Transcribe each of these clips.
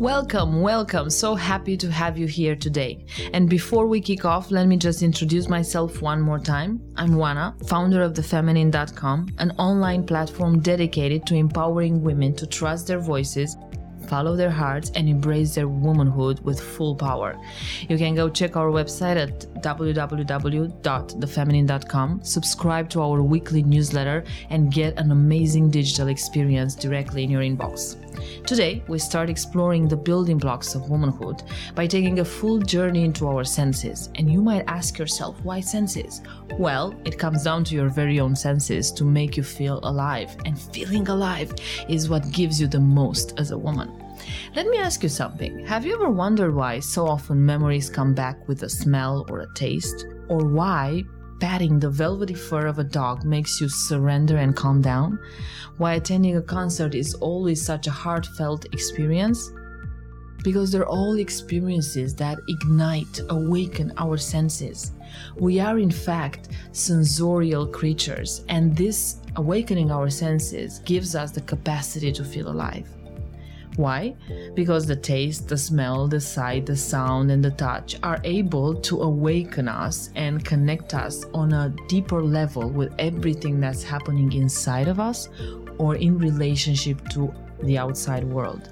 Welcome, welcome. So happy to have you here today. And before we kick off, let me just introduce myself one more time. I'm Wana, founder of thefeminine.com, an online platform dedicated to empowering women to trust their voices follow their hearts, and embrace their womanhood with full power. You can go check our website at www.thefeminine.com, subscribe to our weekly newsletter, and get an amazing digital experience directly in your inbox. Today, we start exploring the building blocks of womanhood by taking a full journey into our senses. And you might ask yourself, why senses? Well, it comes down to your very own senses to make you feel alive. And feeling alive is what gives you the most as a woman. Let me ask you something. Have you ever wondered why so often memories come back with a smell or a taste? Or why patting the velvety fur of a dog makes you surrender and calm down? Why attending a concert is always such a heartfelt experience? Because they're all experiences that ignite, awaken our senses. We are, in fact, sensorial creatures, and this awakening our senses gives us the capacity to feel alive. Why? Because the taste, the smell, the sight, the sound, and the touch are able to awaken us and connect us on a deeper level with everything that's happening inside of us or in relationship to the outside world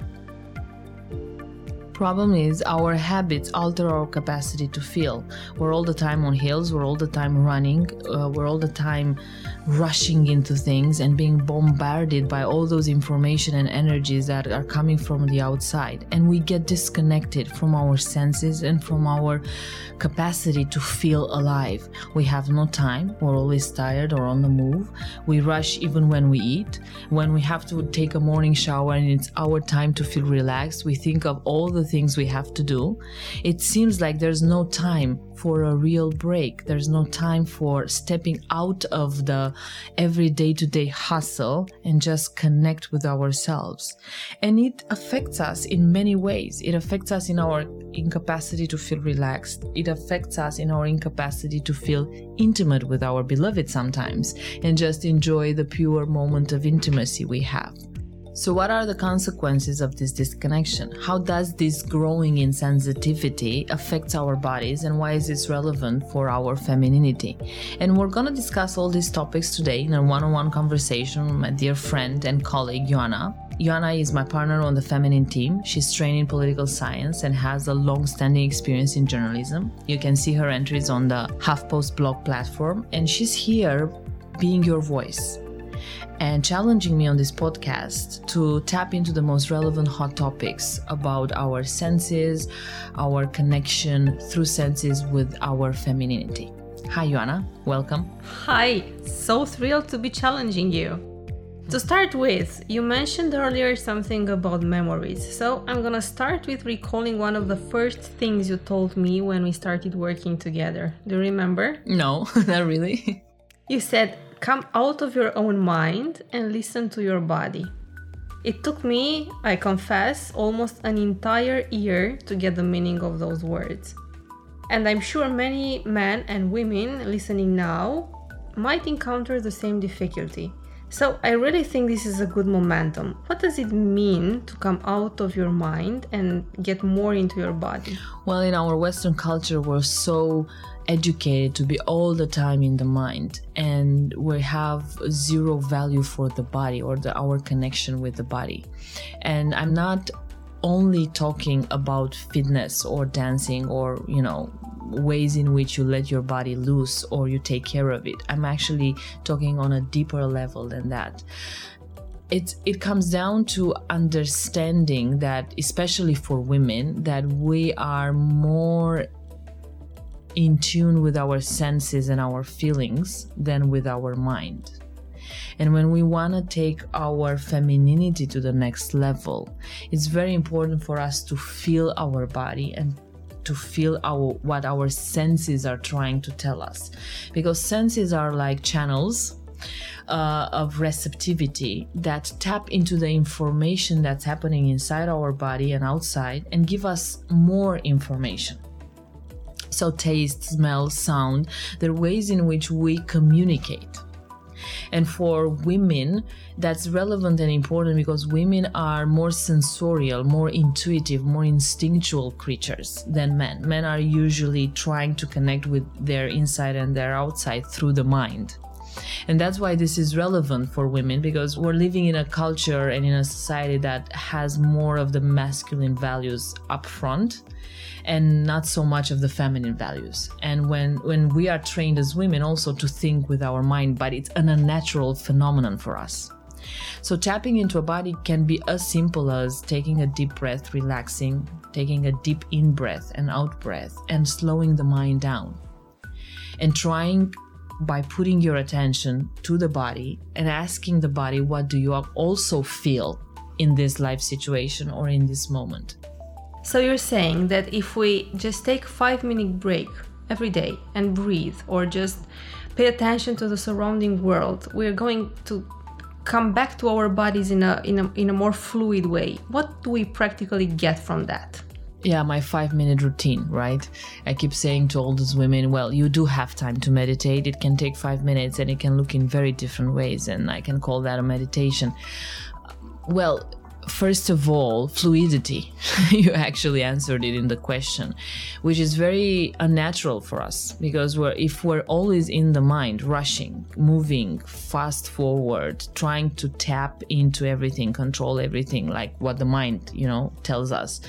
problem is our habits alter our capacity to feel. We're all the time on hills, we're all the time running, uh, we're all the time rushing into things and being bombarded by all those information and energies that are coming from the outside. And we get disconnected from our senses and from our capacity to feel alive. We have no time, we're always tired or on the move. We rush even when we eat. When we have to take a morning shower and it's our time to feel relaxed, we think of all the things we have to do, it seems like there's no time for a real break. There's no time for stepping out of the every day to day hustle and just connect with ourselves. And it affects us in many ways. It affects us in our incapacity to feel relaxed. It affects us in our incapacity to feel intimate with our beloved sometimes and just enjoy the pure moment of intimacy we have. So, what are the consequences of this disconnection? How does this growing insensitivity affect our bodies, and why is this relevant for our femininity? And we're going to discuss all these topics today in a one on one conversation with my dear friend and colleague, Ioana. Ioana is my partner on the feminine team. She's trained in political science and has a long standing experience in journalism. You can see her entries on the HuffPost blog platform, and she's here being your voice and challenging me on this podcast to tap into the most relevant hot topics about our senses, our connection through senses with our femininity. Hi, Ioana. Welcome. Hi. So thrilled to be challenging you. To start with, you mentioned earlier something about memories, so I'm gonna start with recalling one of the first things you told me when we started working together. Do you remember? No, not really. You said, come out of your own mind and listen to your body. It took me, I confess, almost an entire year to get the meaning of those words. And I'm sure many men and women listening now might encounter the same difficulty. So I really think this is a good momentum. What does it mean to come out of your mind and get more into your body? Well, in our Western culture, we're so educated to be all the time in the mind and we have zero value for the body or the, our connection with the body and i'm not only talking about fitness or dancing or you know ways in which you let your body loose or you take care of it i'm actually talking on a deeper level than that it it comes down to understanding that especially for women that we are more in tune with our senses and our feelings than with our mind. And when we want to take our femininity to the next level, it's very important for us to feel our body and to feel our what our senses are trying to tell us because senses are like channels uh, of receptivity that tap into the information that's happening inside our body and outside and give us more information so, taste, smell, sound, they're ways in which we communicate. And for women, that's relevant and important because women are more sensorial, more intuitive, more instinctual creatures than men. Men are usually trying to connect with their inside and their outside through the mind. And that's why this is relevant for women because we're living in a culture and in a society that has more of the masculine values up front and not so much of the feminine values. And when when we are trained as women also to think with our mind, but it's an unnatural phenomenon for us. So tapping into a body can be as simple as taking a deep breath, relaxing, taking a deep in breath and out breath and slowing the mind down. And trying by putting your attention to the body and asking the body what do you also feel in this life situation or in this moment. So you're saying that if we just take 5 minute break every day and breathe or just pay attention to the surrounding world, we're going to come back to our bodies in a in a in a more fluid way. What do we practically get from that? Yeah my five minute routine right? I keep saying to all those women well you do have time to meditate. It can take five minutes and it can look in very different ways and i can call that a meditation. Well first of all, fluidity. you actually answered it in the question, which is very unnatural for us because we're, if we're always in the mind, rushing, moving fast forward, trying to tap into everything, control everything, like what the mind, you know, tells us,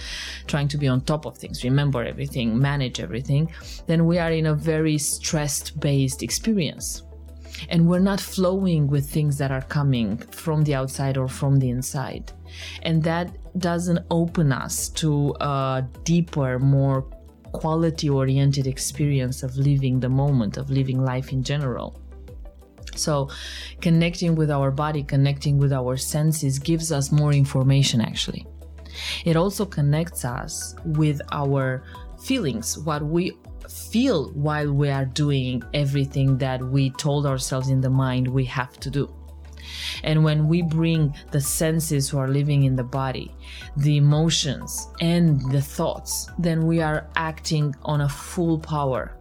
trying to be on top of things, remember everything, manage everything, then we are in a very stressed based experience and we're not flowing with things that are coming from the outside or from the inside. And that doesn't open us to a deeper, more quality oriented experience of living the moment, of living life in general. So, connecting with our body, connecting with our senses gives us more information actually. It also connects us with our feelings, what we feel while we are doing everything that we told ourselves in the mind we have to do. And when we bring the senses who are living in the body, the emotions, and the thoughts, then we are acting on a full power.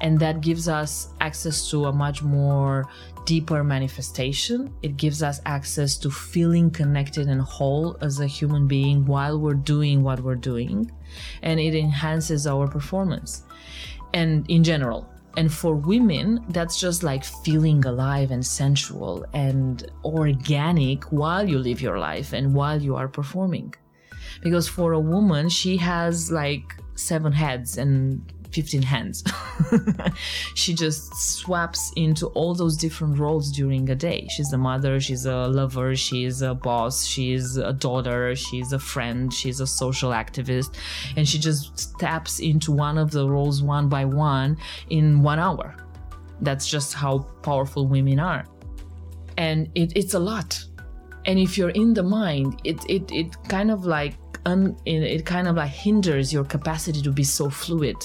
And that gives us access to a much more deeper manifestation. It gives us access to feeling connected and whole as a human being while we're doing what we're doing. And it enhances our performance and in general. And for women, that's just like feeling alive and sensual and organic while you live your life and while you are performing. Because for a woman, she has like seven heads and 15 hands. she just swaps into all those different roles during a day. She's a mother, she's a lover, she's a boss, she's a daughter, she's a friend, she's a social activist, and she just taps into one of the roles one by one in one hour. That's just how powerful women are. And it, it's a lot. And if you're in the mind, it, it, it kind of like un, it kind of like hinders your capacity to be so fluid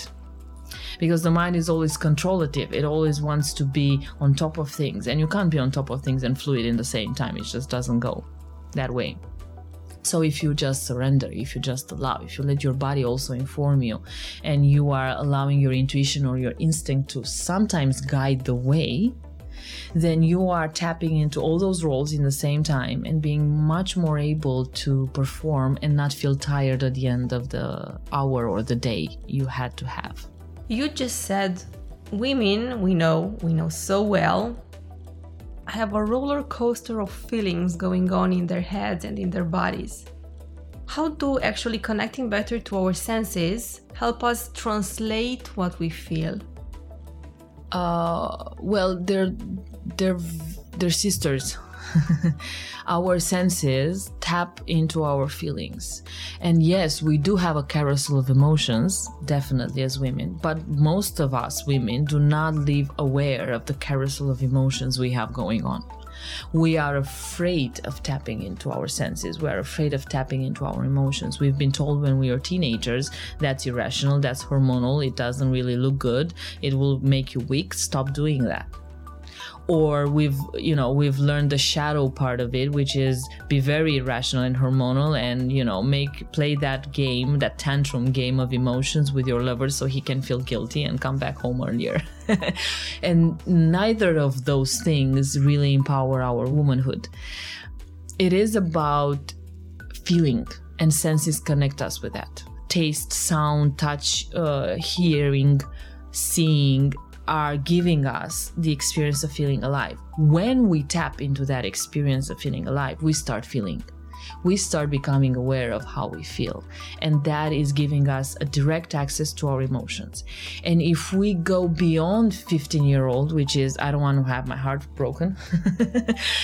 because the mind is always controllative. It always wants to be on top of things and you can't be on top of things and fluid in the same time. It just doesn't go that way. So if you just surrender, if you just allow, if you let your body also inform you, and you are allowing your intuition or your instinct to sometimes guide the way, then you are tapping into all those roles in the same time and being much more able to perform and not feel tired at the end of the hour or the day you had to have. You just said women, we know, we know so well, have a roller coaster of feelings going on in their heads and in their bodies. How do actually connecting better to our senses help us translate what we feel? Uh, well, they're they're they're sisters. our senses tap into our feelings. And yes, we do have a carousel of emotions, definitely as women, but most of us women do not live aware of the carousel of emotions we have going on. We are afraid of tapping into our senses. We are afraid of tapping into our emotions. We've been told when we are teenagers that's irrational, that's hormonal, it doesn't really look good, it will make you weak. Stop doing that or we've you know we've learned the shadow part of it which is be very irrational and hormonal and you know make play that game that tantrum game of emotions with your lover so he can feel guilty and come back home earlier. And neither of those things really empower our womanhood. It is about feeling and senses connect us with that. Taste sound touch uh, hearing seeing are giving us the experience of feeling alive. When we tap into that experience of feeling alive, we start feeling. We start becoming aware of how we feel. And that is giving us a direct access to our emotions. And if we go beyond 15 year old, which is, I don't want to have my heart broken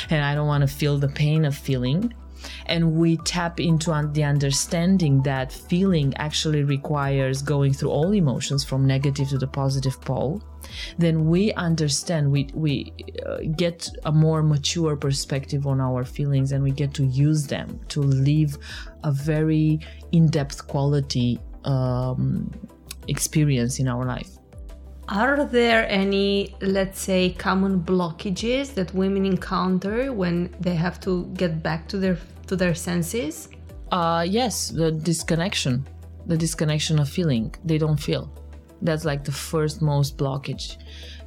and I don't want to feel the pain of feeling, and we tap into the understanding that feeling actually requires going through all emotions from negative to the positive pole. Then we understand we we uh, get a more mature perspective on our feelings and we get to use them to live a very in-depth quality um, experience in our life are there any, let's say, common blockages that women encounter when they have to get back to their to their senses? Uh yes, the disconnection. The disconnection of feeling. They don't feel. That's like the first most blockage.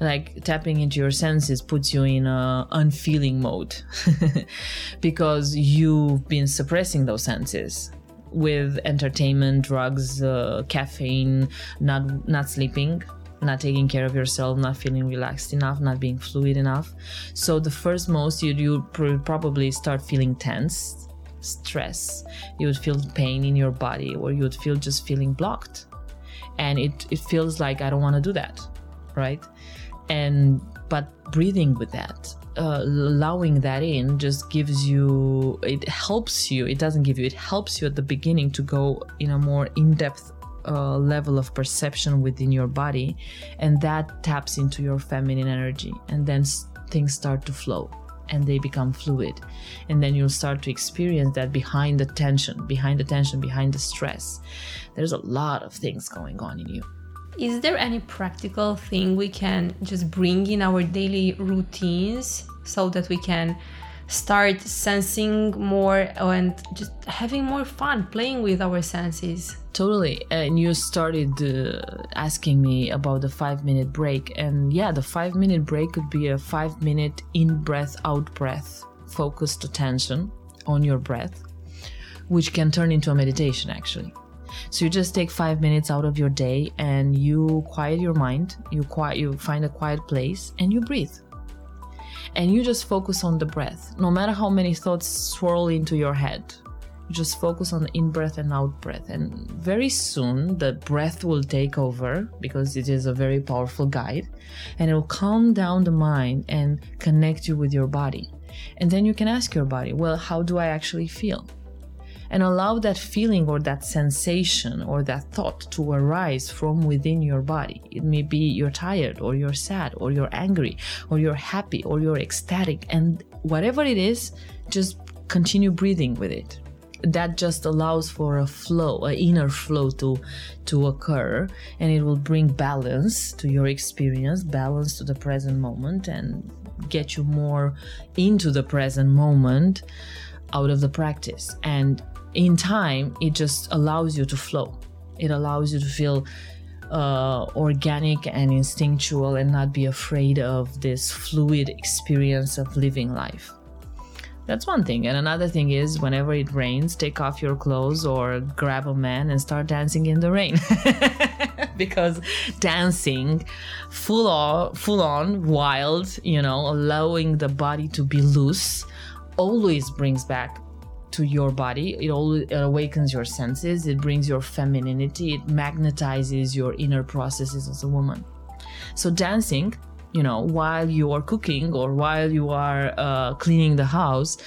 Like tapping into your senses puts you in a unfeeling mode because you've been suppressing those senses with entertainment, drugs, uh, caffeine, not not sleeping, not taking care of yourself, not feeling relaxed enough, not being fluid enough. So the first most you you probably start feeling tense, stress. You would feel pain in your body, or you would feel just feeling blocked, and it it feels like I don't want to do that, right? And but breathing with that uh, allowing that in just gives you it helps you it doesn't give you it helps you at the beginning to go in a more in-depth uh, level of perception within your body, and that taps into your feminine energy, and then things start to flow and they become fluid. And then you'll start to experience that behind the tension, behind the tension, behind the stress. There's a lot of things going on in you. Is there any practical thing we can just bring in our daily routines so that we can start sensing more and just having more fun playing with our senses. Totally. And you started uh, asking me about the five minute break. And yeah, the five minute break could be a five minute in breath, out breath, focused attention on your breath, which can turn into a meditation actually. So you just take five minutes out of your day and you quiet your mind, you quiet, you find a quiet place and you breathe and you just focus on the breath. No matter how many thoughts swirl into your head, you just focus on the in breath and out breath. And very soon, the breath will take over because it is a very powerful guide and it will calm down the mind and connect you with your body. And then you can ask your body, well, how do I actually feel? And allow that feeling or that sensation or that thought to arise from within your body. It may be you're tired or you're sad or you're angry or you're happy or you're ecstatic. And whatever it is, just continue breathing with it that just allows for a flow an inner flow to to occur and it will bring balance to your experience balance to the present moment and get you more into the present moment out of the practice and in time, it just allows you to flow. It allows you to feel uh, organic and instinctual and not be afraid of this fluid experience of living life. That's one thing. And another thing is whenever it rains, take off your clothes or grab a man and start dancing in the rain. because dancing full on, full on, wild, you know, allowing the body to be loose always brings back to your body. It all it awakens your senses. It brings your femininity. It magnetizes your inner processes as a woman. So dancing, you know, while you are cooking or while you are uh, cleaning the house,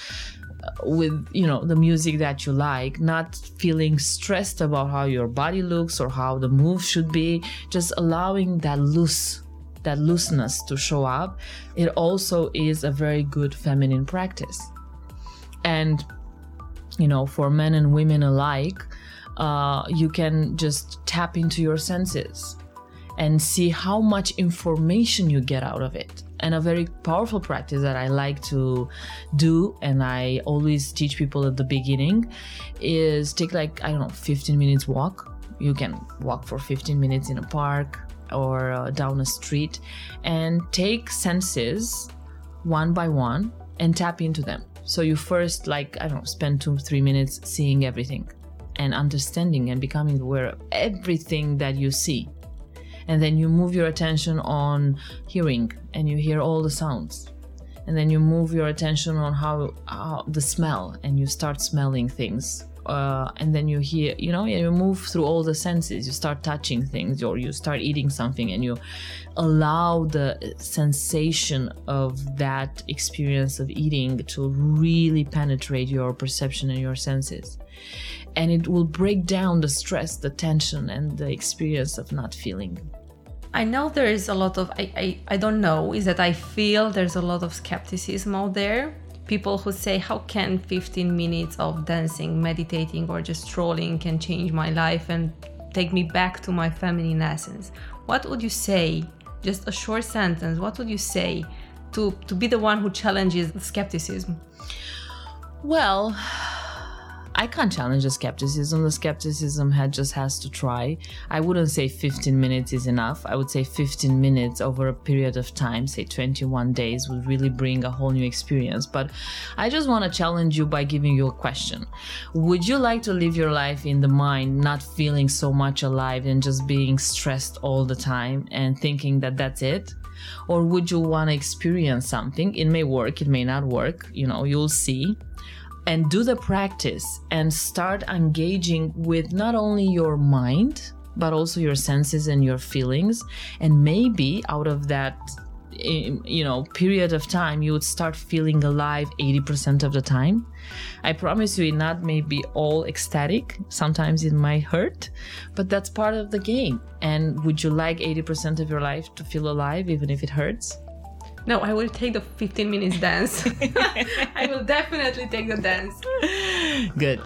uh, with you know the music that you like not feeling stressed about how your body looks or how the move should be just allowing that loose that looseness to show up it also is a very good feminine practice and you know, for men and women alike, uh, you can just tap into your senses and see how much information you get out of it. And a very powerful practice that I like to do, and I always teach people at the beginning, is take like, I don't know, 15 minutes walk. You can walk for 15 minutes in a park or uh, down a street and take senses one by one and tap into them. So you first, like, I don't know, spend two, three minutes seeing everything and understanding and becoming aware of everything that you see. And then you move your attention on hearing and you hear all the sounds. And then you move your attention on how, how the smell and you start smelling things. Uh, and then you hear, you know, you move through all the senses. You start touching things or you start eating something and you allow the sensation of that experience of eating to really penetrate your perception and your senses and it will break down the stress, the tension, and the experience of not feeling. I know there is a lot of, I, I, I don't know, is that I feel there's a lot of skepticism out there. People who say, How can 15 minutes of dancing, meditating, or just strolling can change my life and take me back to my feminine essence? What would you say? Just a short sentence, what would you say to, to be the one who challenges skepticism? Well, I can't challenge the skepticism. The skepticism had just has to try. I wouldn't say 15 minutes is enough. I would say 15 minutes over a period of time, say 21 days, would really bring a whole new experience. But I just want to challenge you by giving you a question. Would you like to live your life in the mind, not feeling so much alive and just being stressed all the time and thinking that that's it? Or would you want to experience something? It may work, it may not work, you know, you'll see and do the practice and start engaging with not only your mind but also your senses and your feelings. And maybe out of that eh, you know period of time you would start feeling alive 80% of the time. I promise you it not maybe all ecstatic. Sometimes it might hurt but that's part of the game. And would you like 80% of your life to feel alive even if it hurts no, I will take the 15 minutes dance. I will definitely take the dance. Good.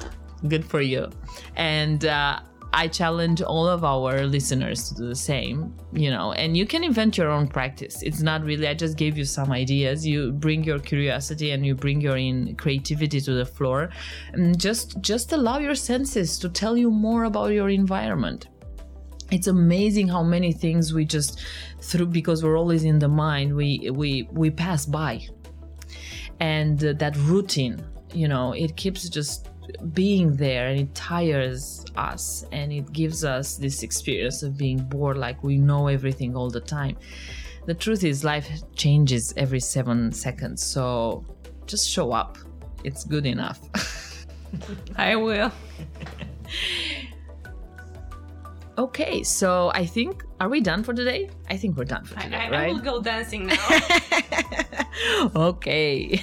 Good for you. And uh, I challenge all of our listeners to do the same, you know, and you can invent your own practice. It's not really, I just gave you some ideas. You bring your curiosity and you bring your in creativity to the floor and just, just allow your senses to tell you more about your environment it's amazing how many things we just through because we're always in the mind we we we pass by. And uh, that routine you know it keeps just being there and it tires us and it gives us this experience of being bored like we know everything all the time. The truth is life changes every 7 seconds so just show up. It's good enough. I will Okay, so I think are we done for today? I think we're done for today, I, I, right? I will go dancing now. okay.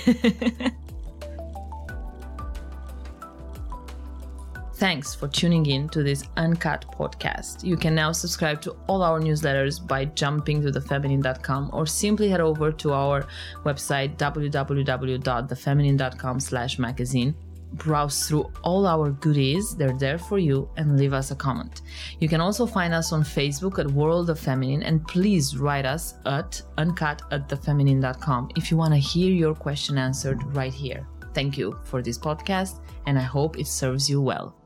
Thanks for tuning in to this uncut podcast. You can now subscribe to all our newsletters by jumping to thefeminine.com or simply head over to our website www.thefeminine.com slash magazine browse through all our goodies. They're there for you and leave us a comment. You can also find us on Facebook at World of Feminine and please write us at uncut at thefeminine.com if you want to hear your question answered right here. Thank you for this podcast and I hope it serves you well.